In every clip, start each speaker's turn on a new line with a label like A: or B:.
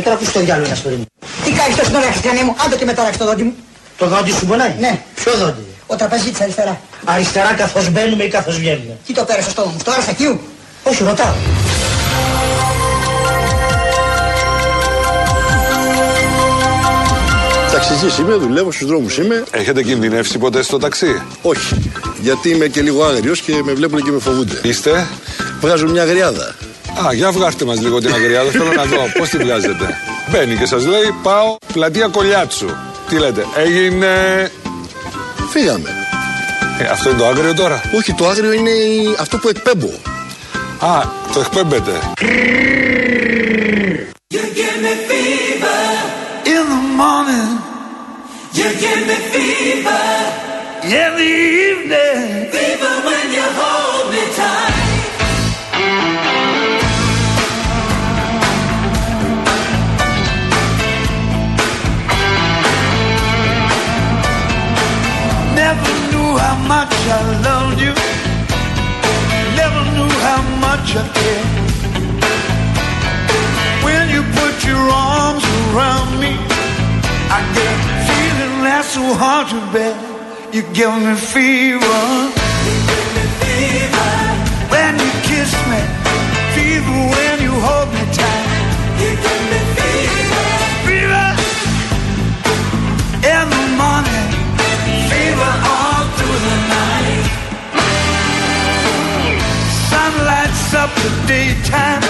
A: Και τώρα ακούς το διάλογο ένα παιδί μου.
B: Τι κάνεις τόσο ώρα χριστιανή μου, άντε και με ταράξει το δόντι μου.
A: Το δόντι σου πονάει;
B: Ναι.
A: Ποιο δόντι;
B: Ο τραπεζίτης αριστερά.
A: Αριστερά καθώς μπαίνουμε ή καθώς βγαίνουμε;
B: Τι το πέρασε στο μου, στο Αρσακίου;
A: Όχι ρωτάω.
C: Ταξιτζής είμαι, δουλεύω στους δρόμους είμαι.
D: Έχετε κινδυνεύσει ποτέ στο ταξί;
C: Όχι, γιατί είμαι και λίγο άγριος και με βλέπουν και με φοβούνται.
D: Είστε;
C: Βγάζω μια γριάδα.
D: Α, για βγάστε μας λίγο την αγριάδα, θέλω να δω πώς τη βγάζετε. Μπαίνει και σας λέει πάω πλατεία Κολιάτσου. Τι λέτε, έγινε...
C: Φύγαμε.
D: Ε, αυτό είναι το άγριο τώρα;
C: Όχι, το άγριο είναι η- αυτό που εκπέμπω.
D: Α, το εκπέμπετε.
E: in the morning. You give me fever in the evening. Fever when you hold me tight. Much I loved you. Never knew how much I cared. When you put your arms around me, I get a feeling that's so hard to bear. You give me fever. You give me Fever when you kiss me, fever when you hold me tight. You give me up the daytime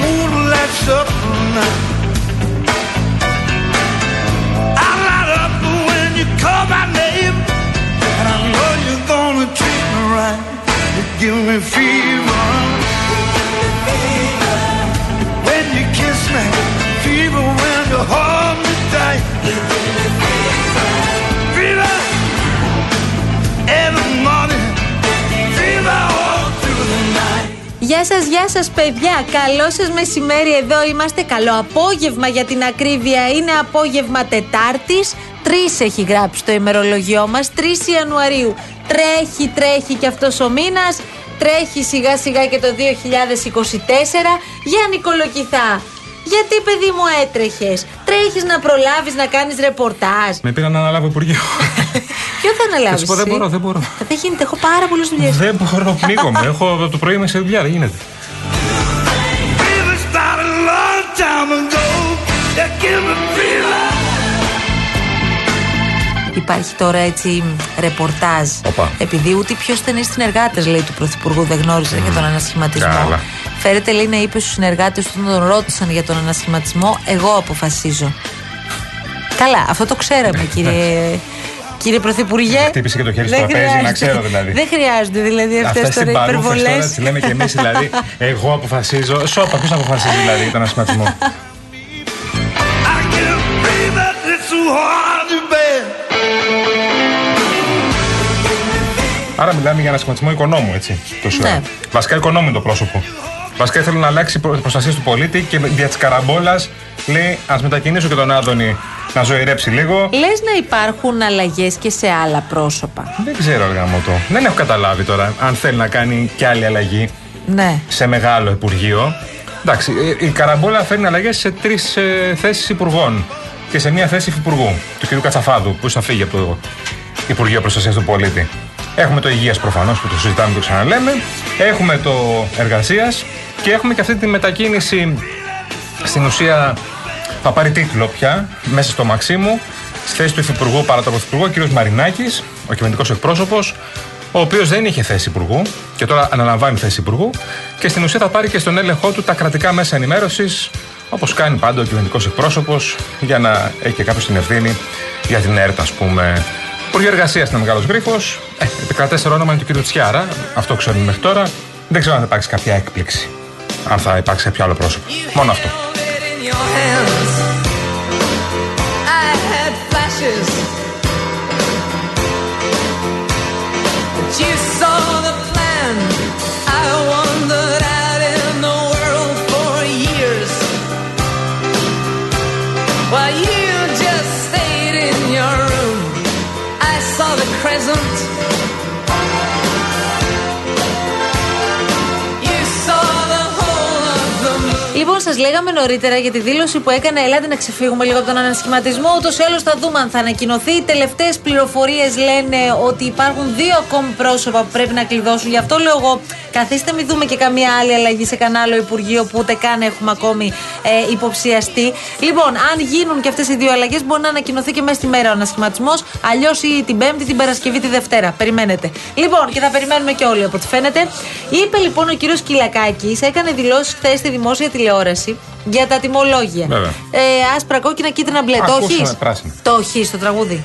E: moon lights up the night. I light up when you call my name, and I know you're gonna treat me right. You give me fever. When you kiss me, fever when you hold me tight.
F: Γεια σας, γεια σας, παιδιά. Καλό σας μεσημέρι. Εδώ είμαστε. Καλό απόγευμα για την ακρίβεια. Είναι απόγευμα Τετάρτης. Τρεις έχει γράψει το ημερολογιό μας. 3 Ιανουαρίου. Τρέχει, τρέχει και αυτός ο μήνας. Τρέχει σιγά σιγά και το 2024. Για Νικολοκυθά. Γιατί παιδί μου έτρεχες; Τρέχεις να προλάβεις να κάνεις ρεπορτάζ.
G: Με πήραν να αναλάβω Υπουργείο.
F: Ποιο θα
G: Θα
F: αναλάβεις.
G: σου πω, δεν μπορώ, δεν μπορώ.
F: Δεν γίνεται, έχω πάρα πολλές δουλειές.
G: δεν μπορώ, πνίγομαι. Έχω από το πρωί είμαι σε δουλειά, δεν γίνεται.
E: Fever started a long time ago. You give me fever.
F: Υπάρχει τώρα έτσι ρεπορτάζ.
G: Οπα.
F: Επειδή ούτε οι πιο στενοί συνεργάτες, λέει, του Πρωθυπουργού δεν γνώριζαν για τον ανασχηματισμό.
G: Καλά.
F: Φέρεται, λέει, να είπε στους συνεργάτες του όταν τον ρώτησαν για τον ανασχηματισμό, εγώ αποφασίζω. Καλά, αυτό το ξέραμε, κύριε. Κύριε Πρωθυπουργέ.
G: Χτύπησε και το χέρι στο
F: Δεν
G: τραπέζι, να
F: χρειάζεται.
G: ξέρω δηλαδή.
F: Δεν χρειάζονται δηλαδή αυτέ
G: Αυτές οι
F: τώρα
G: παρούφε τώρα
F: υπερβολές.
G: τις λέμε και εμείς δηλαδή. Εγώ αποφασίζω. Σόπα, ποιος αποφασίζει δηλαδή για τον ασχηματισμό;
E: I get a fever that's so hard to bear.
G: Άρα μιλάμε για ένα σχηματισμό οικονόμου, έτσι. Τόσο
F: Ναι.
G: ώρα. Βασικά οικονόμου είναι το πρόσωπο. Βασικά ήθελε να αλλάξει προ- προστασία του πολίτη και δια της καραμπόλας λέει: Α μετακινήσω και τον Άδωνη να ζωηρέψει λίγο.
F: Λες να υπάρχουν αλλαγές και σε άλλα πρόσωπα.
G: Δεν ξέρω, Αργαμωτό. Δεν έχω καταλάβει τώρα αν θέλει να κάνει και άλλη αλλαγή
F: Ναι.
G: σε μεγάλο υπουργείο. Εντάξει, ε, η Καραμπόλα φέρνει αλλαγές σε τρεις ε, θέσεις υπουργών και σε μία θέση υφυπουργού, του κ. Κατσαφάδου, που θα φύγει από το Υπουργείο Προστασίας του Πολίτη. Έχουμε το υγείας προφανώς που το συζητάμε και το ξαναλέμε. Έχουμε το εργασίας και έχουμε και αυτή τη μετακίνηση στην ουσία θα πάρει τίτλο πια μέσα στο Μαξίμου στη θέση του Υφυπουργού παρά τον Πρωθυπουργό, ο κ. Μαρινάκης, ο κυβερνητικός εκπρόσωπος, ο οποίος δεν είχε θέση Υπουργού και τώρα αναλαμβάνει θέση Υπουργού και στην ουσία θα πάρει και στον έλεγχό του τα κρατικά μέσα ενημέρωσης, όπως κάνει πάντα ο κυβερνητικός εκπρόσωπος, για να έχει και κάποιος την ευθύνη για την ΕΡΤ, ας πούμε. Υπουργείο Εργασίας είναι μεγάλος γρίφος. Ε, επικρατέστερο όνομα είναι του κ. Τσιάρα. Αυτό ξέρουμε μέχρι τώρα. Δεν ξέρω αν θα υπάρξει κάποια έκπληξη. Αν θα υπάρξει κάποιο άλλο πρόσωπο. Μόνο αυτό.
E: Your hands. I had flashes.
F: Σας λέγαμε νωρίτερα για τη δήλωση που έκανε. Ελάτε να ξεφύγουμε λίγο από τον ανασχηματισμό. Ούτως ή άλλως θα δούμε αν θα ανακοινωθεί. Οι τελευταίες πληροφορίες λένε ότι υπάρχουν δύο ακόμη πρόσωπα που πρέπει να κλειδώσουν. Γι' αυτό λέω εγώ, καθίστε μην δούμε και καμία άλλη αλλαγή σε κανένα άλλο Υπουργείο που ούτε καν έχουμε ακόμη ε, υποψιαστεί. Λοιπόν, αν γίνουν και αυτές οι δύο αλλαγές, μπορεί να ανακοινωθεί και μέσα στη μέρα ο ανασχηματισμός. Αλλιώς ή την Πέμπτη, την Παρασκευή, τη Δευτέρα. Περιμένετε. Λοιπόν, και θα περιμένουμε και όλοι από ό,τι φαίνεται. Είπε λοιπόν ο κύριος Κυλακάκης, έκανε δηλώσεις χθες στη δημόσια τηλεόραση για τα τιμολόγια.
G: Βέβαια.
F: Ε, άσπρα, κόκκινα, κίτρινα, μπλε. Το
G: Ακούσαμε
F: έχεις;
G: πράσινα.
F: Το έχεις το τραγούδι;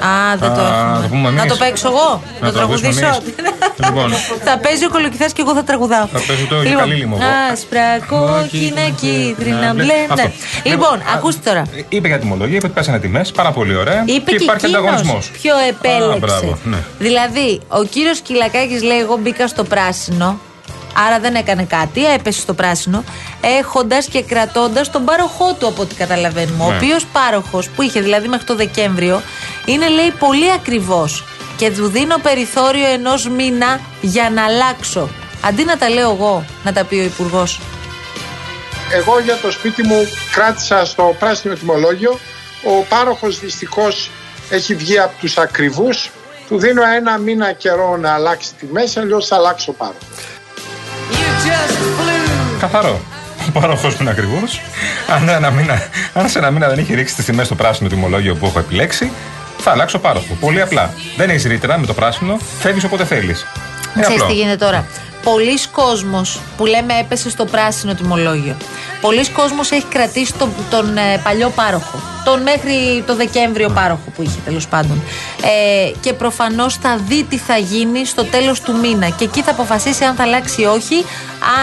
F: Α, δεν το
G: Α,
F: έχουμε.
G: το πούμε
F: να
G: εμείς.
F: το παίξω εγώ;
G: Να
F: Να το
G: τραγουδήσουμε
F: τραγουδήσω;
G: εμείς. Λοιπόν.
F: θα παίζει ο κολοκυθάς και εγώ θα τραγουδάω.
G: Θα παίζω το
F: λοιπόν,
G: Καλίλη μου εγώ.
F: Άσπρα, κόκκινα, κίτρινα, μπλε.
G: Αυτό.
F: Ναι. Λοιπόν,
G: α,
F: ακούστε τώρα.
G: Είπε για τιμολογία, είπε ότι πέσανε τιμές. Πάρα πολύ ωραία.
F: Είπε
G: και
F: και,
G: υπάρχει
F: εκείνος
G: ανταγωνισμός.
F: ποιο επέλεξε.
G: μπράβο, ναι.
F: Δηλαδή, ο κύριος Κυλακάκης λέει: Εγώ μπήκα στο πράσινο. Άρα δεν έκανε κάτι, έπεσε στο πράσινο, έχοντας και κρατώντας τον πάροχό του, από ό,τι καταλαβαίνουμε. Ο
G: Ναι.
F: οποίος πάροχος, που είχε δηλαδή μέχρι το Δεκέμβριο, είναι λέει πολύ ακριβώ. Και του δίνω περιθώριο ενός μήνα για να αλλάξω. Αντί να τα λέω εγώ, να τα πει ο Υπουργός.
H: Εγώ για το σπίτι μου κράτησα στο πράσινο τιμολόγιο. Ο πάροχος δυστυχώς έχει βγει από τους ακριβούς. Του δίνω ένα μήνα καιρό να αλλάξει τη μέση, αλλιώς θα αλλάξω πάροχο.
G: Καθαρό. Ο πάροχο μου είναι ακριβώς. Αν, ένα μήνα- αν σε ένα μήνα δεν έχει ρίξει τις τιμές στο πράσινο τιμολόγιο που έχω επιλέξει, θα αλλάξω πάροχο. Πολύ απλά. Δεν έχεις ρήτρα με το πράσινο, φεύγεις όποτε θέλεις.
F: Ξέρεις τι γίνεται τώρα. Πολλοί κόσμος που λέμε έπεσε στο πράσινο τιμολόγιο. Πολλοί κόσμος έχει κρατήσει τον, τον ε, παλιό πάροχο. Τον μέχρι το Δεκέμβριο πάροχο που είχε τέλος πάντων. Ε, και προφανώς θα δει τι θα γίνει στο τέλος του μήνα. Και εκεί θα αποφασίσει αν θα αλλάξει ή όχι.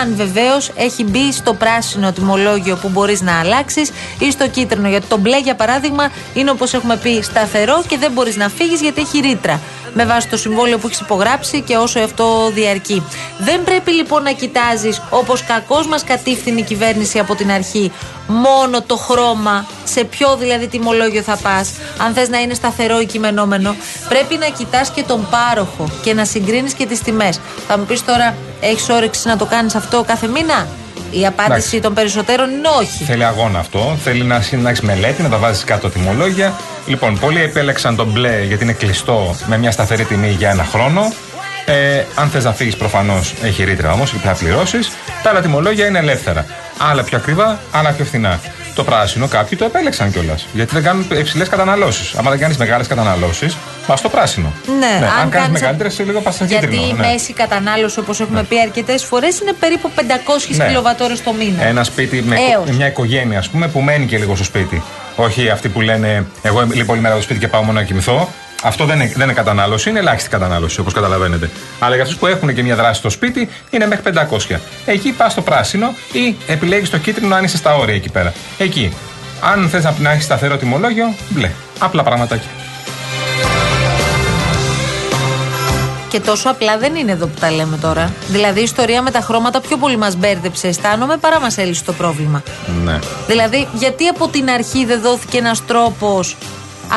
F: Αν βεβαίως έχει μπει στο πράσινο τιμολόγιο που μπορείς να αλλάξεις ή στο κίτρινο. Γιατί το μπλε για παράδειγμα είναι όπως έχουμε πει σταθερό και δεν μπορείς να φύγεις γιατί έχει ρήτρα με βάση το συμβόλαιο που έχεις υπογράψει και όσο αυτό διαρκεί. Δεν πρέπει λοιπόν να κοιτάζεις όπως κακώ μας κατήφθηνε η κυβέρνηση από την αρχή μόνο το χρώμα, σε ποιο δηλαδή τιμολόγιο θα πας, αν θες να είναι σταθερό ή κειμενόμενο. Πρέπει να κοιτάς και τον πάροχο και να συγκρίνεις και τις τιμές. Θα μου πεις τώρα, έχεις όρεξη να το κάνεις αυτό κάθε μήνα; Η απάντηση
G: Εντάξει.
F: των περισσότερων είναι όχι.
G: Θέλει αγώνα αυτό. Θέλει να, συ- να έχεις μελέτη, να τα βάζεις κάτω τιμολόγια. Λοιπόν, πολλοί επέλεξαν τον μπλε γιατί είναι κλειστό με μια σταθερή τιμή για ένα χρόνο. Ε, αν θες να φύγεις, προφανώς έχει ρήτρα όμως, πρέπει να πληρώσεις. Τα άλλα τιμολόγια είναι ελεύθερα. Άλλα πιο ακριβά, άλλα πιο φθηνά. Το πράσινο κάποιοι το επέλεξαν κιόλας. Γιατί δεν κάνουν υψηλές καταναλώσεις. Άμα δεν κάνεις μεγάλες καταναλώσεις, πας στο πράσινο.
F: Ναι,
G: αν, κάνεις
F: κάνεις-
G: μεγαλύτερες, λίγο πας στο
F: Γιατί
G: κίτρινο.
F: η
G: ναι.
F: μέση κατανάλωση, όπως έχουμε πει αρκετές φορές, είναι περίπου 500
G: Ναι.
F: κιλοβατόρες το μήνα.
G: Ένα σπίτι με
F: Έως.
G: μια οικογένεια, ας πούμε, που μένει και λίγο στο σπίτι. Όχι αυτοί που λένε Εγώ είμαι όλη μέρα στο σπίτι και πάω μόνο να κοιμηθώ. Αυτό δεν είναι, δεν είναι κατανάλωση, είναι ελάχιστη κατανάλωση, όπως καταλαβαίνετε. Αλλά για αυτούς που έχουν και μια δράση στο σπίτι, είναι μέχρι 500. Εκεί πας στο πράσινο ή επιλέγεις το κίτρινο αν είσαι στα όρια εκεί πέρα. Εκεί. Αν θες να, να έχεις σταθερό τιμολόγιο, μπλε. Απλά πραγματάκια.
F: Και τόσο απλά δεν είναι εδώ που τα λέμε τώρα. Δηλαδή η ιστορία με τα χρώματα πιο πολύ μας μπέρδεψε, αισθάνομαι, παρά μας έλυσε το πρόβλημα.
G: Ναι.
F: Δηλαδή, γιατί από την αρχή δεν δόθηκε ένας τρόπος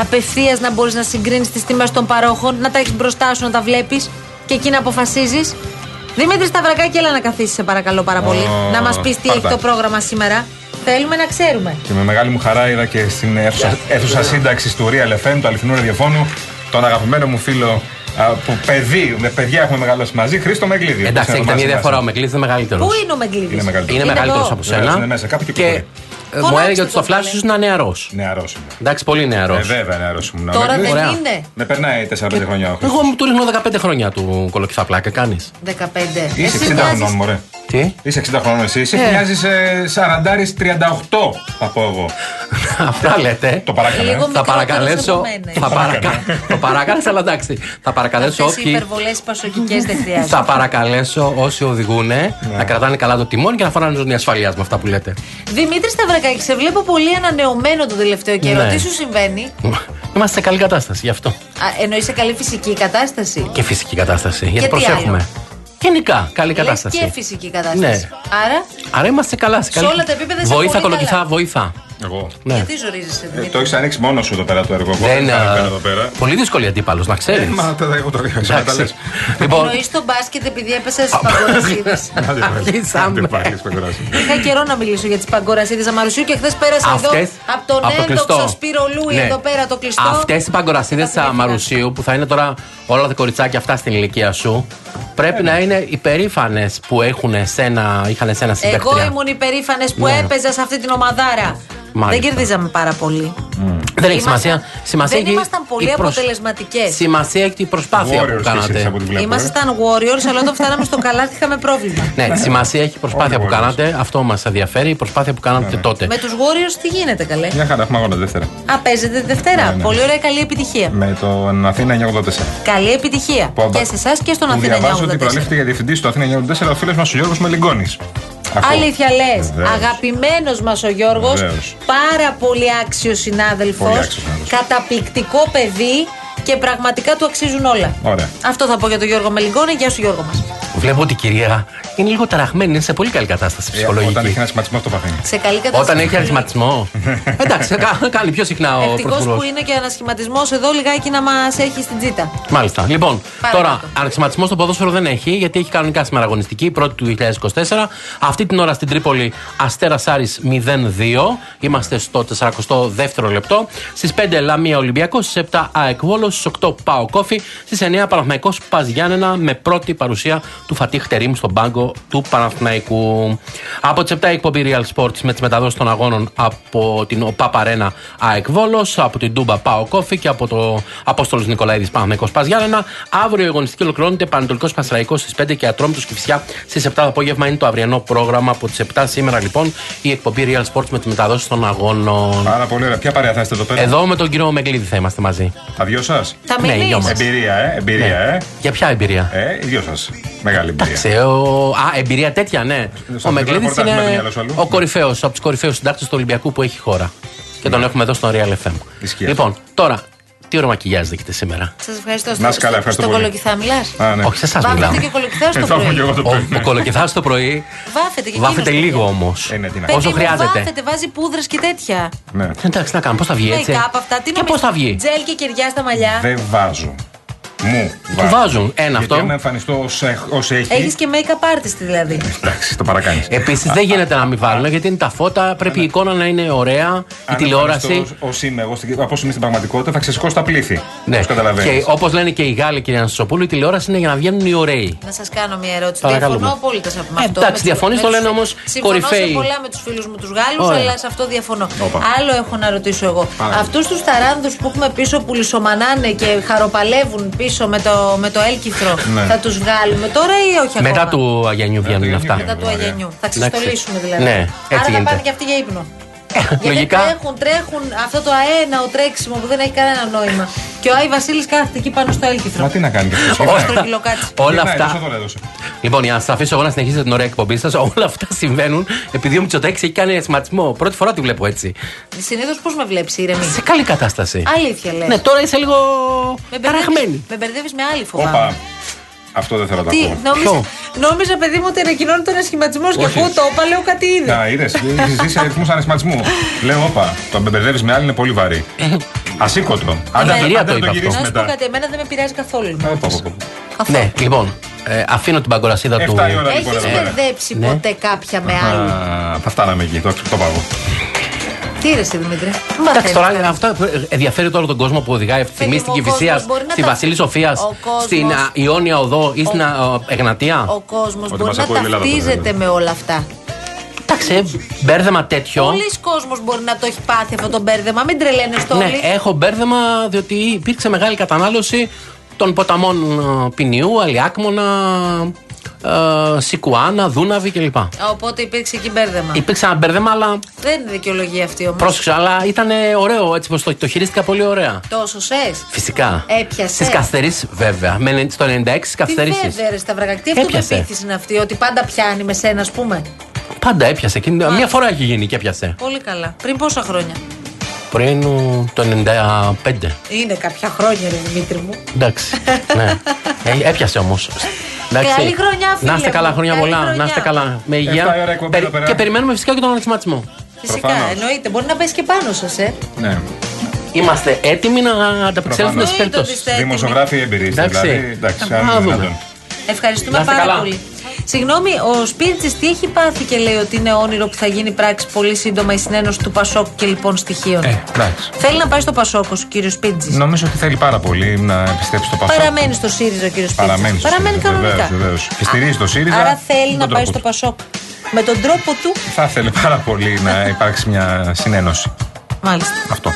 F: απευθείας να μπορείς να συγκρίνεις τις τιμές των παρόχων, να τα έχεις μπροστά σου, να τα βλέπεις και εκεί να αποφασίζεις. Δημήτρη Σταυρακάκη, έλα να καθίσεις, σε παρακαλώ πάρα πολύ.
G: Ω,
F: να μας πεις τι έχει
G: πάρτα.
F: το πρόγραμμα σήμερα. Θέλουμε να ξέρουμε.
G: Και με μεγάλη μου χαρά είδα και στην αίθουσα, αίθουσα σύνταξης του Real FM, του αληθινού ραδιοφώνου, τον αγαπημένο μου φίλο α, που παιδί, με παιδιά έχουμε μεγαλώσει μαζί, Χρήστο Μεγκλίδη.
I: Εντάξει, έχετε μια διαφορά. Ο Μεγκλής είναι μεγαλύτερος.
F: Πού είναι ο Μεγκλίδη.
G: Είναι μεγαλύτερος.
I: Είναι μεγαλύτερος
F: εδώ.
I: από
G: Βεβαίως,
I: σένα.
G: είναι μέσα, κάπου και
I: και
G: κυκλοφορεί.
I: ε, μου
F: Φωνάξτε
I: έλεγε ότι
F: το,
I: στο φλάσιο
F: καλέ.
I: είναι νεαρό.
G: Νεαρός είμαι.
I: Εντάξει, πολύ νεαρός.
G: Ε, βέβαια, νεαρός ήμουν.
F: Τώρα
G: Με-
F: δεν
I: Ωραία.
F: είναι.
G: Με περνάει 4-5 χρόνια ο Χρήστος.
I: Εγώ μου του ρίχνω 15 χρόνια του κολοκυθά πλάκα. Κάνεις.
F: 15.
G: Είσαι
F: Εσύ
G: 60
F: μοιάζεις-
G: χρονών, μωρέ.
I: Τι;
G: Είσαι 60 χρονών εσύ. Εσύ
I: Ε.
G: μοιάζεις 40 38, θα πω εγώ.
I: Αυτά λέτε.
G: Το παράκανα.
F: Λίγο
G: ε.
I: Θα
F: μικρότερος
I: παρακαλέσω.
F: από μένα.
I: Θα παρακα... Το παρακάλεσα, αλλά εντάξει. Θα παρακαλέσω
F: Αυτές οι
I: όποιοι.
F: υπερβολές πασοκικές δεν χρειάζονται.
I: Θα παρακαλέσω όσοι οδηγούν να κρατάνε καλά το τιμόνι και να φοράνε ζώνη ασφαλεία με αυτά που λέτε.
F: Δημήτρη Σταυρακάκη, σε βλέπω πολύ ανανεωμένο τον τελευταίο καιρό.
I: Ναι.
F: Τι σου συμβαίνει,
I: Είμαστε σε καλή κατάσταση γι' αυτό.
F: Εννοείς σε καλή φυσική κατάσταση;
I: Και φυσική κατάσταση. Γιατί
F: τι
I: προσέχουμε.
F: άλλο;
I: Γενικά, καλή
F: Λες
I: κατάσταση.
F: και φυσική κατάσταση.
I: Ναι.
F: Άρα,
I: Άρα είμαστε καλά. Σε, καλή...
F: όλα τα επίπεδα είσαι
I: Βοήθα,
F: πολύ
I: κολοκυθά,
F: καλά.
I: βοήθα.
G: Εγώ.
I: Ναι.
F: Γιατί ζορίζεσαι,
G: Ε,
F: Δημήτρη;
G: το έχεις ανοίξει μόνος σου εδώ πέρα το έργο. Εγώ
I: Δεν
G: δεν θα
I: είναι.
G: κάνω εδώ πέρα.
I: Πολύ δύσκολη αντίπαλος, να ξέρεις.
G: Ε, Μα τα εγώ το λέω. εσύ να τα λες.
I: Λοιπόν,
F: Εννοείς το μπάσκετ επειδή έπεσες στις παγκορασίδες.
G: Άντε πάλι.
I: Αρχίσαμε.
G: Άντε πάλι, σπαγοράσει.
F: Είχα καιρό να μιλήσω για τις παγκορασίδες Αμαρουσίου και χθες πέρασα εδώ
I: Αυτές,
F: από τον
I: από το
F: έντοξο
I: κλειστό.
F: Σπύρο Λούι
I: Ναι.
F: εδώ πέρα το κλειστό.
I: Αυτές οι παγκορασίδες
F: Τα θυμήθηκα.
I: Μαρουσίου που θα είναι τώρα όλα τα κοριτσάκια αυτά στην ηλικία σου πρέπει να είναι υπερήφανε που έχουν εσένα, είχαν εσένα
F: Εγώ
I: συμπαίκτρια.
F: ήμουν υπερήφανε που
I: Ναι.
F: έπαιζα σε αυτή την ομαδάρα.
I: Μάλιστα.
F: Δεν κερδίζαμε πάρα πολύ.
I: Δεν έχει
F: Ήμασταν-
I: σημασία. σημασία
F: δεν
I: έχει
F: ήμασταν πολύ
I: η προσ-
F: αποτελεσματικές.
I: Σημασία έχει η προσπάθεια
G: Warriors
I: που
G: και εσείς
I: κάνατε.
G: από ό,τι βλέπω. ε.
F: Ήμασταν warriors, αλλά όταν φτάναμε στο καλάθι είχαμε πρόβλημα.
I: Ναι, σημασία έχει η προσπάθεια
G: Όλοι
I: που
G: Warriors.
I: κάνατε. Αυτό μας ενδιαφέρει. Η προσπάθεια που κάνατε τότε.
F: Με τους warriors τι γίνεται καλέ;
G: Μια χαρά, έχουμε αγώνα Δευτέρα.
F: Α, παίζετε τη Δευτέρα.
G: Ναι, ναι.
F: Πολύ ωραία, καλή επιτυχία.
G: Με τον Αθήνα 984.
F: Καλή επιτυχία.
G: Που
F: Και σε εσάς και στον
G: που
F: Αθήνα
G: Διαβάζω ότι
F: 984.
G: προαλήφθηκε για διευθυντή στο Αθήνα 984 ο φίλος μας ο Γιώργος Μελιγκόνη.
F: Αλήθεια λες.
G: Βεβαίως.
F: Αγαπημένος μας ο Γιώργος.
G: Βεβαίως.
F: Πάρα πολύ άξιος συνάδελφος.
G: Πολύ άξιος συνάδελφος.
F: Καταπληκτικό παιδί και πραγματικά του αξίζουν όλα.
G: Ωραία.
F: Αυτό θα πω για τον Γιώργο Μελιγκόνη. Γεια σου, Γιώργο μας.
I: Βλέπω ότι η κυρία είναι λίγο ταραχμένη, είναι σε πολύ καλή κατάσταση
G: Ε, Όταν
I: ψυχολογική.
G: έχει ένα σχηματισμό στο παθαίνει.
F: Σε καλή κατάσταση.
I: Όταν έχει αριθματισμό. Εντάξει, κα- κάνει πιο συχνά ο
F: Ευτυχώς
I: πρωθυπουργός.
F: που είναι και ανασχηματισμός εδώ λιγάκι να μας έχει στην τσίτα.
I: Μάλιστα. Λοιπόν,
F: Παρακάτω.
I: τώρα αναξιματισμό στο ποδόσφαιρο δεν έχει, γιατί έχει κανονικά σήμερα αγωνιστική, πρώτη του 2024. Αυτή την ώρα στην Τρίπολη Αστέρας Άρης 0-2. Είμαστε στο 42ο λεπτό. Στις 5 Λαμία Ολυμπιακός, στις 7 ΑΕΚ Βόλος, στις 8 Πάο Κόφι, στις 9 Παναθναϊκό Πας Γιάννενα με πρώτη παρουσία του Φατίχ Τερήμ στον πάγκο του Παναθναϊκού. Από τις 7 η εκπομπή Real Sports με τις μεταδόσεις των αγώνων από την ΟΠΑ Παρένα ΑΕΚ Βόλος, από την Τούμπα Πάο Κόφι και από το Απόστολος Νικολαίδης Παναθναϊκό Πας Γιάννενα. Αύριο η αγωνιστική ολοκληρώνεται Πανετολικός Πασραϊκό στις 5 και Ατρόμητος και Φυσιά στις 7 το απόγευμα είναι το αυριανό πρόγραμμα από τις 7 σήμερα λοιπόν η εκπομπή Real Sports με τις μεταδόσεις των αγώνων.
G: Πάρα πολύ ωραία. Ποια παρέα θα είστε εδώ πέρα;
I: Εδώ με τον κύριο Μεγκλίδη θα είμαστε μαζί.
G: Τα δυο σας;
F: Θα
I: Ναι,
F: μείνει.
I: γιο μας.
G: Εμπειρία, ε. Εμπειρία, ε.
I: Για ποια εμπειρία;
G: Ε, οι δυο σας. Μεγάλη εμπειρία.
I: Εντάξει, ο... Α, εμπειρία τέτοια, ναι.
G: Στο
I: Ο Μεγκλίδη
G: ρεπορτάζ με το
I: είναι
G: μυαλό σου αλλού.
I: ο κορυφαίος, από τους κορυφαίους συντάκτες του Ολυμπιακού που έχει χώρα. Και τον έχουμε εδώ στο Real FM.
G: Ναι. Ισχύει
I: Λοιπόν, τώρα, τι ωραίο μακιγιάζ δείχνετε σήμερα;
F: Σας ευχαριστώ.
G: Να είσαι καλά, ευχαριστώ
F: Στον
G: πολύ.
F: κολοκυθά μιλάς;
G: Α, ναι.
I: Όχι σε εσάς
F: Βάφεται
I: μιλάω.
F: και κολοκυθά στο
G: Ε, θα έχω
F: πρωί.
G: και εγώ το
I: Ο,
G: πρωί.
I: ο κολοκυθάς το πρωί
F: Βάφεται και
I: βάφεται
F: εκείνος το
I: λίγο
F: πρωί.
I: όμως.
G: Ε, ναι, τι να
F: Παιδί
I: Όσο
F: μου,
I: χρειάζεται.
F: Βάφεται, βάζει πούδρες και τέτοια.
G: Ναι.
I: Εντάξει, να κάνω, πώς θα βγει έτσι;
F: Make-up αυτά, τι
I: και πώς
F: νομίζεις,
I: θα βγει;
F: Τζέλ και κεριά στα μαλλιά.
G: Δεν βάζω. Μου
I: Του βάζουν ένα
G: Γιατί
I: αυτό.
G: άμα εμφανιστώ ως έχει.
F: Έχεις και make-up artist δηλαδή.
G: Εντάξει, το παρακάνεις.
I: Επίσης δεν γίνεται να μην βάλουν γιατί είναι τα φώτα, πρέπει η εικόνα να είναι ωραία, η τηλεόραση.
G: Ω είμαι εγώ, στην- από όσο είμαι στην πραγματικότητα, θα ξεσηκώσω τα πλήθη.
I: Ναι.
G: Όπως καταλαβαίνεις.
I: Και όπως λένε και οι Γάλλοι, κυρία Νασσοπούλου, η τηλεόραση είναι για να βγαίνουν οι ωραίοι.
F: Να σας κάνω μια ερώτηση.
I: Παρακαλούμε.
F: Διαφωνώ απόλυτα σε με
I: Ε,
F: αυτό.
I: εντάξει,
F: Με τους-
I: διαφωνείς,
F: με
I: το
F: τους-
I: λένε όμως
F: συμφωνώ
I: κορυφαίοι.
F: σε πολλά με τους φίλους μου τους Γάλλους,
I: Ωραία.
F: αλλά σε αυτό διαφωνώ.
G: Όπα.
F: Άλλο έχω να ρωτήσω εγώ.
G: Παρακαλώ.
F: Αυτούς τους ταράνδους που έχουμε πίσω που λισομανάνε και χαροπαλεύουν πίσω με το, με το έλκυθρο,
G: Ναι.
F: θα τους βγάλουμε τώρα ή όχι ακόμα;
I: Μετά του Αγιανιού βγαίνουν
G: Αγιανιού
I: αυτά.
F: Μετά του
G: Ωραία.
F: Αγιανιού. Θα
I: Εντάξει.
F: ξεστολίσουμε δηλαδή.
I: Ναι, έτσι
F: Άρα θα
I: γίνεται.
F: πάνε και αυτοί για ύπνο. Γιατί
I: Λογικά.
F: τρέχουν, τρέχουν αυτό το αέναο τρέξιμο που δεν έχει κανένα νόημα. Και ο Άι Βασίλης κάθεται εκεί πάνω στο έλκυθρο.
G: Μα τι να κάνει και αυτός.
I: Όλα-
F: Στρογγυλοκάτσι.
I: Όλα
G: Γυρνάει,
I: αυτά.
G: τόσο δώρο έδωσε.
I: Λοιπόν, για να σας αφήσω εγώ να συνεχίσετε την ωραία εκπομπή σας, όλα αυτά συμβαίνουν επειδή ο Μητσοτάκης έχει κάνει ασματισμό. Πρώτη φορά τη βλέπω έτσι.
F: Συνήθως πώς με βλέπεις, ηρεμή;
I: Σε καλή κατάσταση.
F: Αλήθεια λες.
I: Ναι, τώρα είσαι λίγο
F: Με
I: ταραχμένη.
F: Με μπερδεύεις με άλλη φοβάμαι.
G: Όπα. Αυτό δεν θέλω να
F: Τι,
G: το πω.
F: νόμιζα,
I: Ποιο;
F: νόμιζα παιδί μου ότι ανακοινώνει τον ασχηματισμό και
G: Όχι.
F: ακούω το όπα, λέω κάτι είδε.
G: Να, είδες. Έχει ζήσει αριθμού ανεσματισμού. Λέω, όπα, το μπερδεύεις με άλλη είναι πολύ βαρύ. Ασήκωτο. Αν
F: Ναι,
G: δεν-
I: κυρία
G: αν
I: το
G: δεν
I: είπε
G: το γυρίσεις
F: Να σου πω
G: μετά.
F: κάτι, εμένα δεν με πειράζει καθόλου. λοιπόν.
G: Πω, πω, πω.
F: Καθόλου.
I: Ναι, λοιπόν, ε, αφήνω την παγκορασίδα του.
G: Εφτά η ώρα λοιπόν
F: Έχεις
G: εδώ πέρα.
F: μπερδέψει
I: Ναι.
F: ποτέ κάποια με άλλη.
G: Α, Θα φτάναμε εκεί, το, το πάγω.
F: Τι ρε, εσύ, Δημήτρη.
I: Εντάξει, τώρα αυτά ε, ενδιαφέρει τώρα τον κόσμο που οδηγάει αυτή τη στιγμή στην
F: μου, ο
I: Κυφυσίας,
F: κόσμος μπορεί να
I: στη
F: τα-
I: Βασίλη Σοφίας,
F: ο κόσμος-
I: στην α, Ιόνια Οδό ή στην α, Εγνατία.
F: Ο κόσμος
G: Ότι
F: μπορεί
G: μας
F: να
G: ακούει η Ελλάδα,
F: ταυτίζεται
G: βέβαια.
F: με όλα αυτά.
I: Εντάξει, ε, μπέρδεμα τέτοιο.
F: Πολλοί κόσμος μπορεί να το έχει πάθει αυτό το μπέρδεμα. Μην τρελαίνεστε όλοι.
I: Ναι, έχω μπέρδεμα διότι υπήρξε μεγάλη κατανάλωση των ποταμών ε, Ποινιού, Αλιάκμονα, ε, Σικουάνα, Δούναβη κλπ.
F: Οπότε υπήρξε εκεί μπέρδεμα.
I: Υπήρξε ένα μπέρδεμα, αλλά
F: Δεν είναι δικαιολογία αυτή όμως.
I: πρόσεξε, αλλά ήταν ωραίο έτσι πως το, το χειρίστηκα πολύ ωραία.
F: Τόσο σε.
I: Φυσικά.
F: Έπιασες.
I: Στι καθυστερήσεις, βέβαια. Με, στο 96 στι
F: Τι
I: καθυστερήσεις.
F: βέβαια, ρε Σταυραγάκη, τι
I: Έπιασε.
F: αυτοπεποίθηση είναι αυτή, ότι πάντα πιάνει με σένα, ας πούμε;
I: Πάντα έπιασε. Και Μία φορά έχει γίνει και έπιασε.
F: Πολύ καλά. Πριν πόσα χρόνια;
I: Πριν ου, το 95.
F: Είναι κάποια χρόνια, ρε Δημήτρη μου.
I: Εντάξει. ναι. Ε, έπιασε όμως.
F: Καλή χρονιά, φίλε
I: Να είστε καλά,
F: μου.
I: χρόνια
F: Καλή
I: πολλά.
F: χρονιά.
I: Να είστε καλά. Με
G: Εφτά
I: υγεία.
G: η ώρα εκπομπή
I: Περι-
G: εδώ πέρα.
I: Και περιμένουμε φυσικά και τον αναξιματισμό.
F: Φυσικά,
G: Προφανώς.
F: εννοείται. Μπορεί να πέσει και πάνω σας, ε.
G: Ναι.
I: Είμαστε έτοιμοι να ανταπεξέλθουμε
G: Προφανώς.
I: στις
F: Εννοείται ότι
I: περιπτώσει.
F: είστε έτοιμοι.
G: Δημοσιογράφοι εμπειροί.
I: Εντάξει.
G: Δηλαδή, εντάξει,
I: Θα
G: αν είναι
I: δούμε.
G: δυνατόν.
F: Ευχαριστούμε
I: Να είστε
F: πάρα
I: καλά.
F: πολύ. Συγγνώμη, ο Σπίρτζης τι έχει πάθει και λέει ότι είναι όνειρο που θα γίνει πράξη πολύ σύντομα η συνένωση του Πασόκ και λοιπόν στοιχείων.
G: Ε, εντάξει.
F: Θέλει να πάει στο Πασόκ ο κύριος Σπίρτζης;
G: Νομίζω ότι θέλει πάρα πολύ να επιστρέψει στο Πασόκ.
F: Παραμένει στο ΣΥΡΙΖΑ ο κύριος Σπίρτζης.
G: Παραμένει στο
F: Παραμένει
G: ΣΥΡΙΖΑ,
F: κανονικά.
G: βεβαίως, βεβαίως. Και στηρίζει το ΣΥΡΙΖΑ.
F: Άρα θέλει
G: με
F: να
G: τον
F: πάει
G: τρόπο
F: στο
G: του.
F: Πασόκ. Με τον τρόπο του.
G: Θα ήθελε πάρα πολύ να υπάρξει μια συνένωση.
F: Μάλιστα.
G: Αυτό.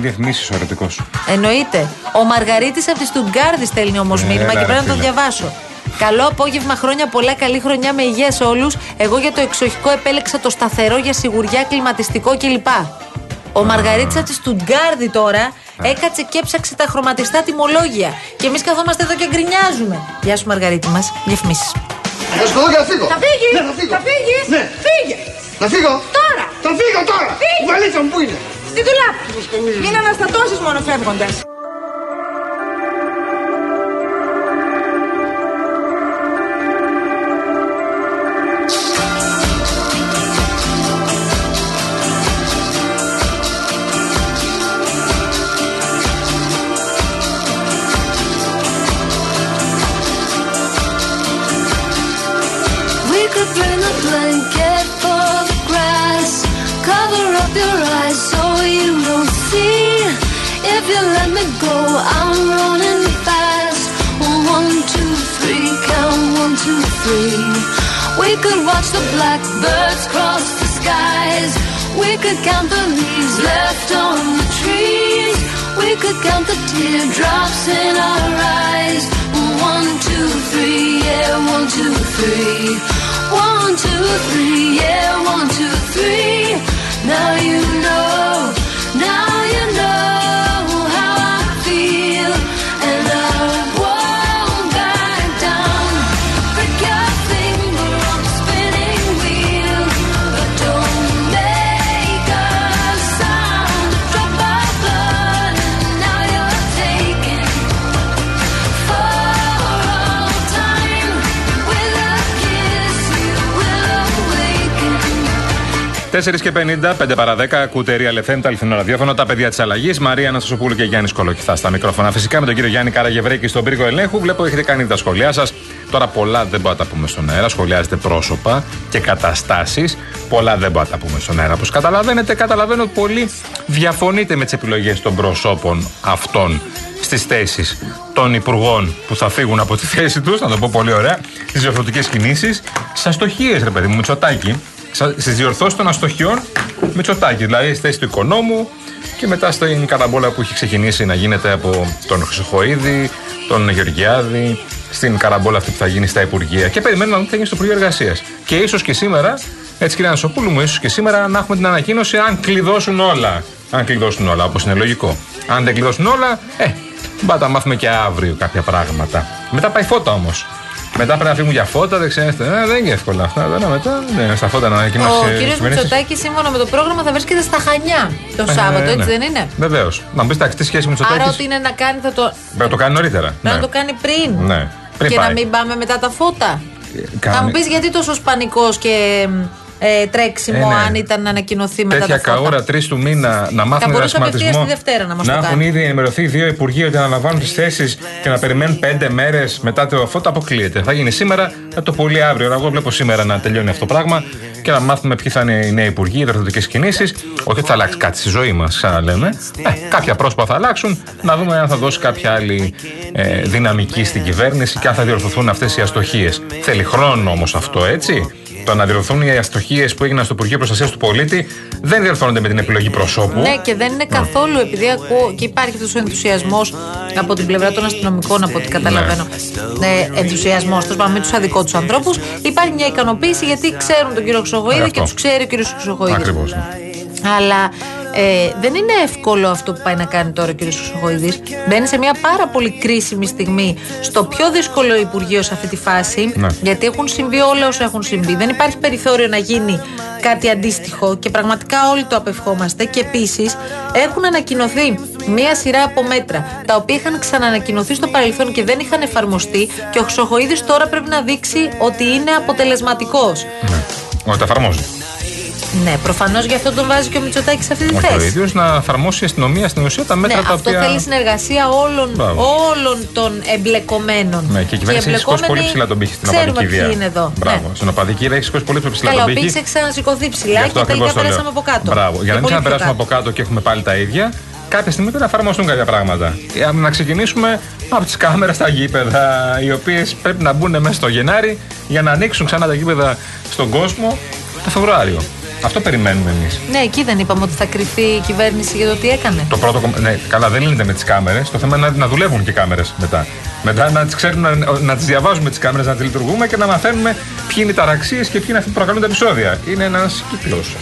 G: Διαφημίσει ο ερωτικός.
F: Εννοείται. Ο Μαργαρίτης από τη Στουτγκάρδη στέλνει όμως
G: Έλα,
F: μήνυμα και
G: ρε,
F: πρέπει να το
G: φίλε.
F: διαβάσω. Καλό απόγευμα, χρόνια πολλά, καλή χρονιά με υγεία σε όλους. Εγώ για το εξοχικό επέλεξα το σταθερό για σιγουριά, κλιματιστικό κλπ. Ο Μαργαρίτης από τη Στουτγκάρδη τώρα έκατσε και έψαξε τα χρωματιστά τιμολόγια. Και εμείς καθόμαστε εδώ και γκρινιάζουμε. Γεια σου, Μαργαρίτη μας. Διαφημίσει.
J: Θα σου πω και να φύγω.
B: Θα φύγεις,
J: Ναι, θα φύγω.
B: θα φύγεις.
J: Ναι.
B: Φύγες.
J: Να φύγω.
B: Τώρα.
J: Θα φύγω τώρα.
B: Φύγες.
J: Η βαλίτσα μου πού είναι;
B: Στη δουλάπη. Μην αναστατώσεις μόνο φεύγοντας.
K: Go, I'm running fast. One, two, three, count one, two, three. We could watch the blackbirds cross the skies. We could count the leaves left on the trees. We could count the teardrops in our eyes. One, two, three, yeah, one, two, three. One, two, three, yeah, one, two, three. Now you know, now you know
G: 4 και 50, 5 παρα 10, ακούτε Real FM, τα αληθινό ραδιόφωνο, τα παιδιά της αλλαγής. Μαρία Αναστασοπούλου και Γιάννης Κολοκυθά στα μικρόφωνα. Φυσικά με τον κύριο Γιάννη Καραγευρέκη στον πύργο ελέγχου. Βλέπω έχετε κάνει τα σχόλιά σας. Τώρα πολλά δεν μπορούμε να τα πούμε στον αέρα. Σχολιάζετε πρόσωπα και καταστάσεις. Πολλά δεν μπορούμε να τα πούμε στον αέρα. Όπως καταλαβαίνετε, καταλαβαίνω ότι πολλοί διαφωνείτε με τις επιλογές των προσώπων αυτών στις θέσεις των υπουργών που θα φύγουν από τη θέση τους, να το πω πολύ ωραία, στις διορθωτικέ κινήσεις, στι αστοχίε, ρε παιδί μου, Μητσοτάκη, στις διορθώσεις των αστοχιών Μητσοτάκη. Δηλαδή στη θέση του οικονόμου και μετά στην καραμπόλα που έχει ξεκινήσει να γίνεται από τον Χρυσοχοίδη, τον Γεωργιάδη, στην καραμπόλα αυτή που θα γίνει στα Υπουργεία. Και περιμένουμε να δούμε τι θα γίνει στο Υπουργείο Εργασίας. Και ίσως και σήμερα, έτσι κύριε Ανσοπούλου μου, ίσως και σήμερα να έχουμε την ανακοίνωση αν κλειδώσουν όλα. Αν κλειδώσουν όλα, όπως είναι λογικό. Αν δεν κλειδώσουν όλα, ε, μπα τα μάθουμε και αύριο κάποια πράγματα. Μετά πάει φώτα όμως. Μετά πρέπει να φύγουν για φώτα, δεν ξέρετε. Ε, δεν είναι εύκολα αυτά. Δεν, μετά, ναι, στα φώτα να ανακοινώσει.
F: Ο
G: ε,
F: κύριος
G: κυβερνήσεις.
F: Μητσοτάκης, σύμφωνα με το πρόγραμμα, θα βρίσκεται στα Χανιά το Σάββατο,
G: Ε,
F: έτσι
G: ναι.
F: δεν είναι;
G: Βεβαίως. Να μου πεις εντάξει, τι σχέση με
F: Άρα,
G: Μητσοτάκη.
F: ό,τι είναι να κάνει, θα το.
G: Πρέπει να το κάνει νωρίτερα.
F: Πρέπει να το κάνει πριν.
G: Ναι. Πριν
F: και
G: πάει.
F: να μην πάμε μετά τα φώτα.
G: Κάνει-
F: Θα μου πεις γιατί τόσο πανικό και ε, τρέξιμο,
G: Ε, ναι.
F: αν ήταν να ανακοινωθεί μετά
G: Τέτοια
F: τα φώτα.
G: καούρα τρεις του μήνα να μάθουν
F: μπορούσε απευθείας
G: σχηματισμό.
F: τη Δευτέρα να μας το
G: έχουν
F: κάνει.
G: ήδη ενημερωθεί δύο υπουργοί ότι αναλαμβάνουν τις θέσεις και να περιμένουν πέντε μέρες μετά το φώτα. Αποκλείεται. Θα γίνει σήμερα, θα το πολύ αύριο. Εγώ βλέπω σήμερα να τελειώνει αυτό το πράγμα και να μάθουμε ποιοι θα είναι οι νέοι υπουργοί, οι δραστηριοτικέ κινήσεις. Όχι ότι θα αλλάξει κάτι στη ζωή μας, ξαναλέμε. Ε, κάποια πρόσωπα θα αλλάξουν. Να δούμε αν θα δώσει κάποια άλλη ε, δυναμική στην κυβέρνηση και αν θα διορθωθούν αυτές οι αστοχίες. Θέλει χρόνο όμως αυτό, έτσι. Το να διορθωθούν οι αστοχίες που έγιναν στο Υπουργείο Προστασίας του Πολίτη δεν διορθώνονται με την επιλογή προσώπου.
F: Ναι, και δεν είναι καθόλου επειδή ακούω και υπάρχει αυτός ο ενθουσιασμός από την πλευρά των αστυνομικών, από ό,τι καταλαβαίνω. Ναι, ενθουσιασμός του, πάμε μην τους αδικό τους ανθρώπους. Υπάρχει μια ικανοποίηση γιατί ξέρουν τον κύριο Χρυσογοίδη
G: Αυτό.
F: και τους ξέρει ο κύριος Χρυσογοίδη.
G: Ακριβώς.
F: Αλλά ε, δεν είναι εύκολο αυτό που πάει να κάνει τώρα ο κ. Χρυσοχοίδης. Μπαίνει σε μια πάρα πολύ κρίσιμη στιγμή στο πιο δύσκολο Υπουργείο σε αυτή τη φάση.
G: Ναι.
F: Γιατί έχουν συμβεί όλα όσα έχουν συμβεί. Δεν υπάρχει περιθώριο να γίνει κάτι αντίστοιχο και πραγματικά όλοι το απευχόμαστε. Και επίσης έχουν ανακοινωθεί Μία σειρά από μέτρα τα οποία είχαν ξανανακοινωθεί στο παρελθόν και δεν είχαν εφαρμοστεί και ο Χρυσοχοίδης τώρα πρέπει να δείξει ότι είναι αποτελεσματικός.
G: Ότι τα εφαρμόζει.
F: Ναι, προφανώς γι' αυτό τον βάζει και ο Μητσοτάκης σε αυτή τη
G: Όχι ο
F: θέση.
G: ίδιο να εφαρμόσει η αστυνομία στην ουσία τα μέτρα
F: Ναι,
G: τα
F: αυτό
G: οποία.
F: θέλει συνεργασία όλων,
G: Μπράβο.
F: όλων των εμπλεκομένων.
G: Ναι, και η κυβέρνηση έχει σηκώσει πολύ ψηλά τον πύχη στην
F: ξέρουμε
G: οπαδική
F: ποιοι
G: βία.
F: είναι εδώ.
G: Μπράβο.
F: Ναι.
G: Στην οπαδική βία έχει σηκώσει πολύ πιο ψηλά
F: Καλά,
G: τον
F: ο
G: πύχη.
F: Πίξ έχει ξανασηκωθεί
G: Γι'
F: ψηλά
G: αυτό
F: και τελικά
G: ακριβώς το λέω.
F: πέρασαμε από κάτω.
G: Μπράβο. Για
F: Και
G: να μην
F: πολύ πιο
G: ξαναπεράσουμε
F: κάτω.
G: από κάτω και έχουμε πάλι τα ίδια, κάποια στιγμή πρέπει να εφαρμοστούν κάποια πράγματα. Ε, Να ξεκινήσουμε από τις κάμερες στα γήπεδα, οι οποίες πρέπει να μπουν μέσα στο Γενάρη για να ανοίξουν ξανά τα γήπεδα στον κόσμο το Φεβρουάριο. Αυτό περιμένουμε εμείς.
F: Ναι, εκεί δεν είπαμε ότι θα κρυφτεί η κυβέρνηση για το τι έκανε.
G: Το πρώτο κομμα- Ναι, καλά, δεν λύνεται με τις κάμερες. Το θέμα είναι να, να δουλεύουν και οι κάμερες μετά. Μετά να τις ξέρουν, να, να τις διαβάζουμε τις κάμερες, να τις λειτουργούμε και να μαθαίνουμε ποιοι είναι οι ταραξίες και ποιοι είναι αυτοί που προκαλούν τα επεισόδια. Είναι ένας κύκλος.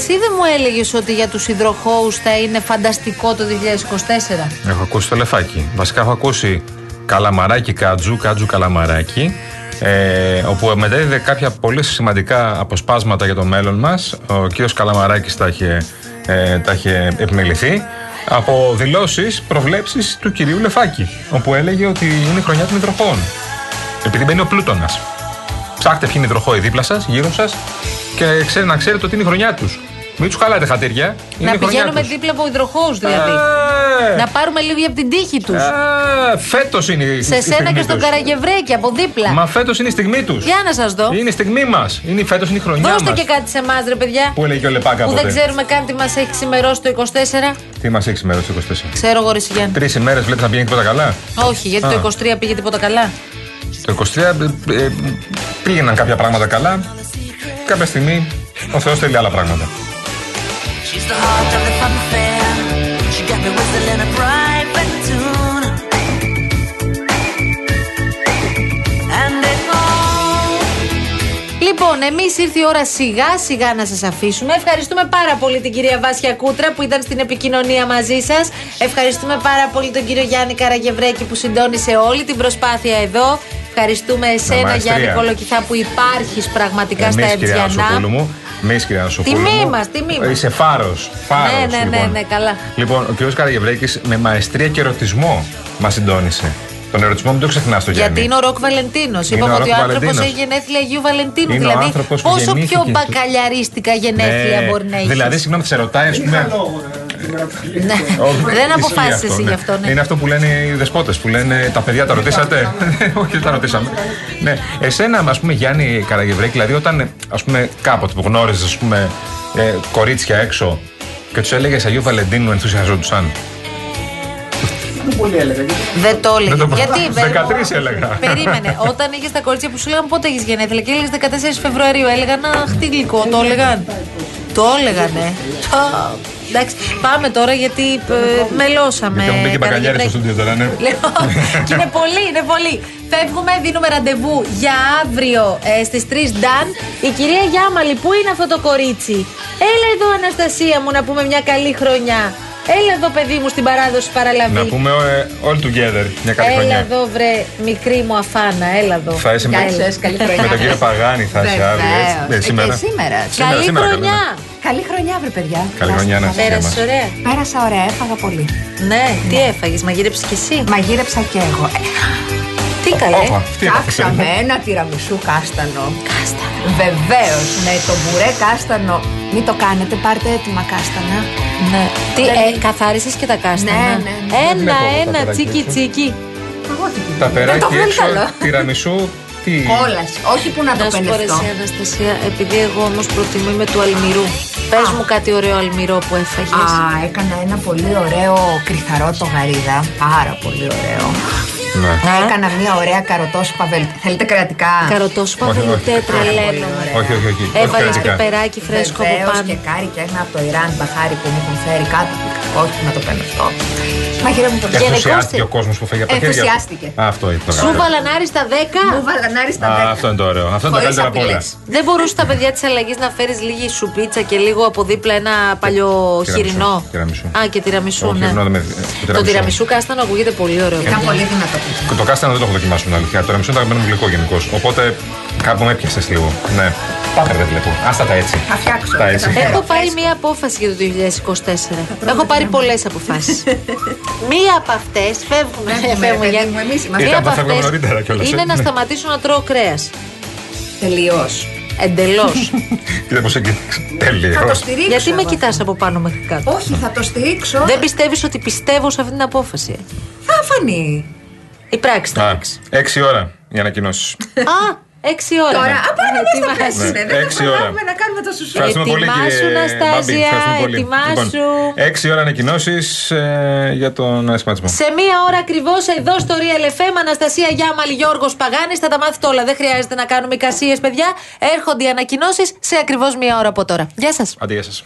F: Εσύ δεν μου έλεγες ότι για τους υδροχώου θα είναι φανταστικό το 2024.
G: Έχω ακούσει το λεφάκι. Βασικά έχω ακούσει καλαμαράκι κάτζου, κάτζου καλαμαράκι. Ε, όπου μετέδιδε κάποια πολύ σημαντικά αποσπάσματα για το μέλλον μας Ο κύριος Καλαμαράκης τα είχε, ε, τα είχε επιμεληθεί από δηλώσεις, προβλέψεις του κυρίου Λεφάκη όπου έλεγε ότι είναι η χρονιά των υδροχώων. Επειδή μπαίνει ο Πλούτονας. Ψάχτε ποιοι είναι οι υδροχώοι δίπλα σας, γύρω σας και ξέρει, να ξέρετε ότι είναι η χρονιά τους. Μην τους χαλάτε χατήρια. Είναι
F: να
G: η χρονιά
F: πηγαίνουμε
G: τους.
F: δίπλα από υδροχώους δηλαδή.
G: Ε,
F: Να πάρουμε λίγη από την τύχη τους.
G: Φέτος είναι η
F: Σε
G: η
F: σένα
G: στιγμή
F: και στον
G: τους.
F: Καραγευρέκη από δίπλα.
G: Μα φέτος είναι η στιγμή τους.
F: Για να σας δω.
G: Είναι η στιγμή μας. Είναι φέτος είναι η χρονιά
F: Δώστε
G: μας.
F: και κάτι σε εμάς, ρε παιδιά.
G: Που έλεγε ο Λεπάκα
F: Που
G: ποτέ;
F: δεν ξέρουμε καν τι μας έχει ξημερώσει το 24.
G: Τι μας έχει σήμερα το 24.
F: Ξέρω εγώ, ρε Σιγιάννη.
G: Τρεις ημέρες βλέπεις να πηγαίνει τίποτα καλά;
F: Όχι, γιατί
G: Α.
F: το 23 πήγε τίποτα καλά.
G: Το 23 ε, ε, πήγαιναν κάποια πράγματα καλά. Κάποια στιγμή ο Θεός θέλει άλλα πράγματα.
E: She's the heart of the fun fair. She got me whistling a private tune. And it all
F: Λοιπόν, εμείς ήρθε η ώρα σιγά σιγά να σας αφήσουμε. Ευχαριστούμε πάρα πολύ την κυρία Βάσια Κούτρα που ήταν στην επικοινωνία μαζί σας. Ευχαριστούμε πάρα πολύ τον κύριο Γιάννη Καραγευρέκη που συντόνισε όλη την προσπάθεια εδώ. Ευχαριστούμε εσένα,
G: μαεστρία.
F: Γιάννη Κολοκυθά, που υπάρχεις πραγματικά στα
G: Εμείς, κυρία
F: Ερτζιανά.
G: Νασοπούλου μου. Εμείς, κυρία Νασοπούλου
F: Τιμή
G: μου.
F: μας, τιμή μας.
G: Είσαι φάρος. Φάρος,
F: Ναι, ναι, ναι,
G: λοιπόν.
F: ναι, καλά.
G: Λοιπόν, ο κ. Καραγευρέκης με μαεστρία και ερωτισμό μας συντόνισε. Τον ερωτισμό μην το ξεχνάς το Γιάννη.
F: Γιατί είναι ο Ροκ Βαλεντίνος.
G: Είναι
F: Είπαμε
G: ο
F: ότι ο
G: Ροκ
F: άνθρωπος
G: Βαλεντίνος.
F: έχει γενέθλια Αγίου Βαλεντίνου.
G: Είναι ο
F: δηλαδή,
G: άνθρωπος που
F: πόσο πιο
G: γεννήθηκε στο-
F: μπακαλιαρίστικα γενέθλια
G: Ναι,
F: μπορεί να έχεις.
G: Δηλαδή, συγγνώμη, σε ρωτάει, ας πούμε.
F: Ναι.
G: Όχι,
F: Δεν
G: ισχύει
F: αποφάσισες
G: αυτό,
F: εσύ
G: ναι.
F: γι' αυτό, ναι.
G: Είναι αυτό που λένε οι δεσπότες, που λένε τα παιδιά τα ρωτήσατε; Όχι, δεν τα ρωτήσαμε. ναι. Εσένα, ας πούμε, Γιάννη Καραγευρέκη, δηλαδή όταν ας πούμε, κάποτε που γνώριζες ας πούμε, ε, κορίτσια έξω και τους έλεγες Αγίου Βαλεντίνου, ενθουσιαζόντουσαν.
J: Δεν πολύ έλεγα.
F: Δεν το έλεγε.
G: Δεν το-
F: Γιατί,
G: 13 έλεγα.
F: Περίμενε. Όταν είχες τα κορίτσια που σου λέγανε πότε έχεις γενέθλια και έλεγες 14 Φεβρουαρίου, έλεγαν Αχ, τι γλυκό, το έλεγαν. Το έλεγανε. Α, Εντάξει, πάμε τώρα γιατί ε, μελώσαμε.
G: Γιατί μου μπήκε μπακαλιάρι στο
F: Καραγευρέκη.
G: στούντιο τώρα, ναι.
F: Λοιπόν, και είναι πολύ, είναι πολύ. Φεύγουμε, δίνουμε ραντεβού για αύριο ε, στις 3 Νταν. Η κυρία Γιάμαλη, πού είναι αυτό το κορίτσι; Έλα εδώ Αναστασία μου να πούμε μια καλή χρονιά. Έλα εδώ παιδί μου στην παράδοση παραλαβή.
G: Να πούμε ε, all together μια καλή
F: Έλα
G: χρονιά.
F: εδώ βρε μικρή μου αφάνα, έλα εδώ.
G: Θα είσαι με,
F: Έλα.
G: με τον κύριο Παγάνη, θα είσαι αύριο. έτσι.
L: Βεβαίως.
G: Ε, σήμερα.
L: Και σήμερα.
F: Καλή
G: σήμερα,
F: χρονιά.
L: Καλή χρονιά, βρε παιδιά.
G: Καλή χρονιά να σας
F: Πέρασε
G: μας.
F: ωραία.
L: Πέρασα ωραία, έφαγα πολύ.
F: Ναι, τι έφαγες, μαγείρεψες κι εσύ;
L: Μαγείρεψα και εγώ. Ε,
F: Τι καλέ.
G: Όπα, τι έπαθες,
L: Φτιάξαμε
G: ε;
L: ένα τυραμισού κάστανο. Κάστανο. Βεβαίως, με το μπουρέ κάστανο. Μην το κάνετε, πάρτε έτοιμα κάστανα.
F: Ναι. Τι,
L: Δεν-
F: ε, καθάρισες και τα κάστανα.
L: Ναι, ναι, ναι.
F: Ένα,
G: βλέπω εγώ τα
F: ένα,
G: περάκια
F: τσίκι,
G: έξω.
F: τσίκι.
G: Τα περάκι
L: βγάλει
G: έξω,
L: καλό.
G: τυραμισού, τι; Τι.
L: Κόλαση. Όχι που να το
F: Να σου πω ρε
L: πενευτώ.
F: εσύ, Αναστασία, επειδή εγώ όμως προτιμώ με του αλμυρού. Πες μου κάτι ωραίο αλμυρό που έφαγες.
L: Α, έκανα ένα πολύ ωραίο κρυθαρό το γαρίδα. Πάρα πολύ ωραίο.
G: Ναι.
L: Έκανα μια ωραία καροτόσουπα βελτ. Θέλετε κρεατικά.
F: Καροτόσουπα
G: Όχι, όχι.
F: βελουτέ, τρελαίνω.
G: Όχι, όχι, όχι. όχι
F: Έβαλες
G: κρατικά.
F: πεπεράκι φρέσκο από
L: Βεβαίως
F: πάνω.
L: και κάρι και ένα από το Ιράν μπαχάρι που μου έχουν φέρει κάτω. Όχι που να το παίρνω αυτό. Μαγειρεύω το
F: Γενικώς
G: Ενθουσιάστηκε
F: τε-
G: ο κόσμος που φέγει από τα χέρια. του.
L: Ενθουσιάστηκε.
G: Α, Αυτό είναι το
F: Σου
G: καλύτερο.
F: βαλανάρι στα 10.
L: Μου βαλανάρι στα
G: Α,
L: 10.
G: Αυτό είναι το ωραίο. Αυτό είναι το
L: Χωρίς
G: καλύτερο από όλα.
L: απειλές.
F: Δεν μπορούσε τα παιδιά της αλλαγής να φέρεις λίγη σουπίτσα και λίγο από δίπλα ένα παλιό
G: Τυραμισού,
F: χοιρινό.
G: τυραμισού.
F: Α, και τυραμισού,
G: Όχι,
F: ναι.
G: χοιρινό δεν με- το
F: Το
G: τυραμισού.
F: τυραμισού κάστανο ακούγεται πολύ ωραίο.
L: Ήταν
F: παιδιά.
L: πολύ δυνατό.
G: Το κάστανο δεν το έχω δοκιμάσει την αλήθεια. Το ρεμισό είναι το αγαπημένο μου γλυκό γενικώς. Οπότε κάπου με έπιασες λίγο. Ναι. Πάτε δεν βλέπω. Άστα τα έτσι.
L: Θα φτιάξω.
G: Τα έτσι.
F: Έχω πάρει μία απόφαση για το 2024. Έχω πάρει πολλές αποφάσεις. μία από αυτές φεύγουμε.
L: Φεύγουμε,
F: φεύγουμε,
L: παιδί
F: Γιάννη.
L: μου, εμείς είμαστε.
F: Μία
G: Ήταν
F: από
G: που φεύγαμε
F: αυτές
G: νωρίτερα κιόλας,
F: είναι
G: ε.
F: να
G: Ναι.
F: σταματήσω να τρώω κρέας.
L: Τελείως.
F: Εντελώς.
G: Κοίτα πώς εκκοίταξε.
L: Θα
G: Τέλειο.
L: το στηρίξω.
F: Γιατί με
L: εγώ.
F: κοιτάς από πάνω μέχρι κάτω;
L: Όχι, θα το στηρίξω.
F: Δεν πιστεύεις ότι πιστεύω σε αυτή την απόφαση;
L: Θα φανεί.
F: Η πράξη θα
G: Α,
F: δείξει.
G: Έξι ώρα για ανακοινώσεις.
F: Α, έξι ώρα.
L: Τώρα, α, πάμε να μας τα
F: Ετοιμάσου.
L: πέσουνε.
G: Ναι,
L: Δεν
G: έξι
L: θα
G: ώρα.
L: προλάβουμε να κάνουμε το σουσού.
G: Ευχαριστούμε πολύ,
F: Ετοιμάσου,
G: κύριε
F: Αναστάσια,
G: Μπάμπη. Ευχαριστούμε πολύ.
F: ετοιμάσου.
G: Λοιπόν, έξι ώρα ανακοινώσεις για τον σχηματισμό.
F: Σε μία ώρα ακριβώς εδώ στο Real FM, Αναστασία Γιάμαλη, Γιώργος Παγάνης. Θα τα μάθετε όλα. Δεν χρειάζεται να κάνουμε εικασίες, παιδιά. Έρχονται οι ανακοινώσεις σε ακριβώς μία ώρα από τώρα. Γεια σας.
G: Αντί, γεια σας.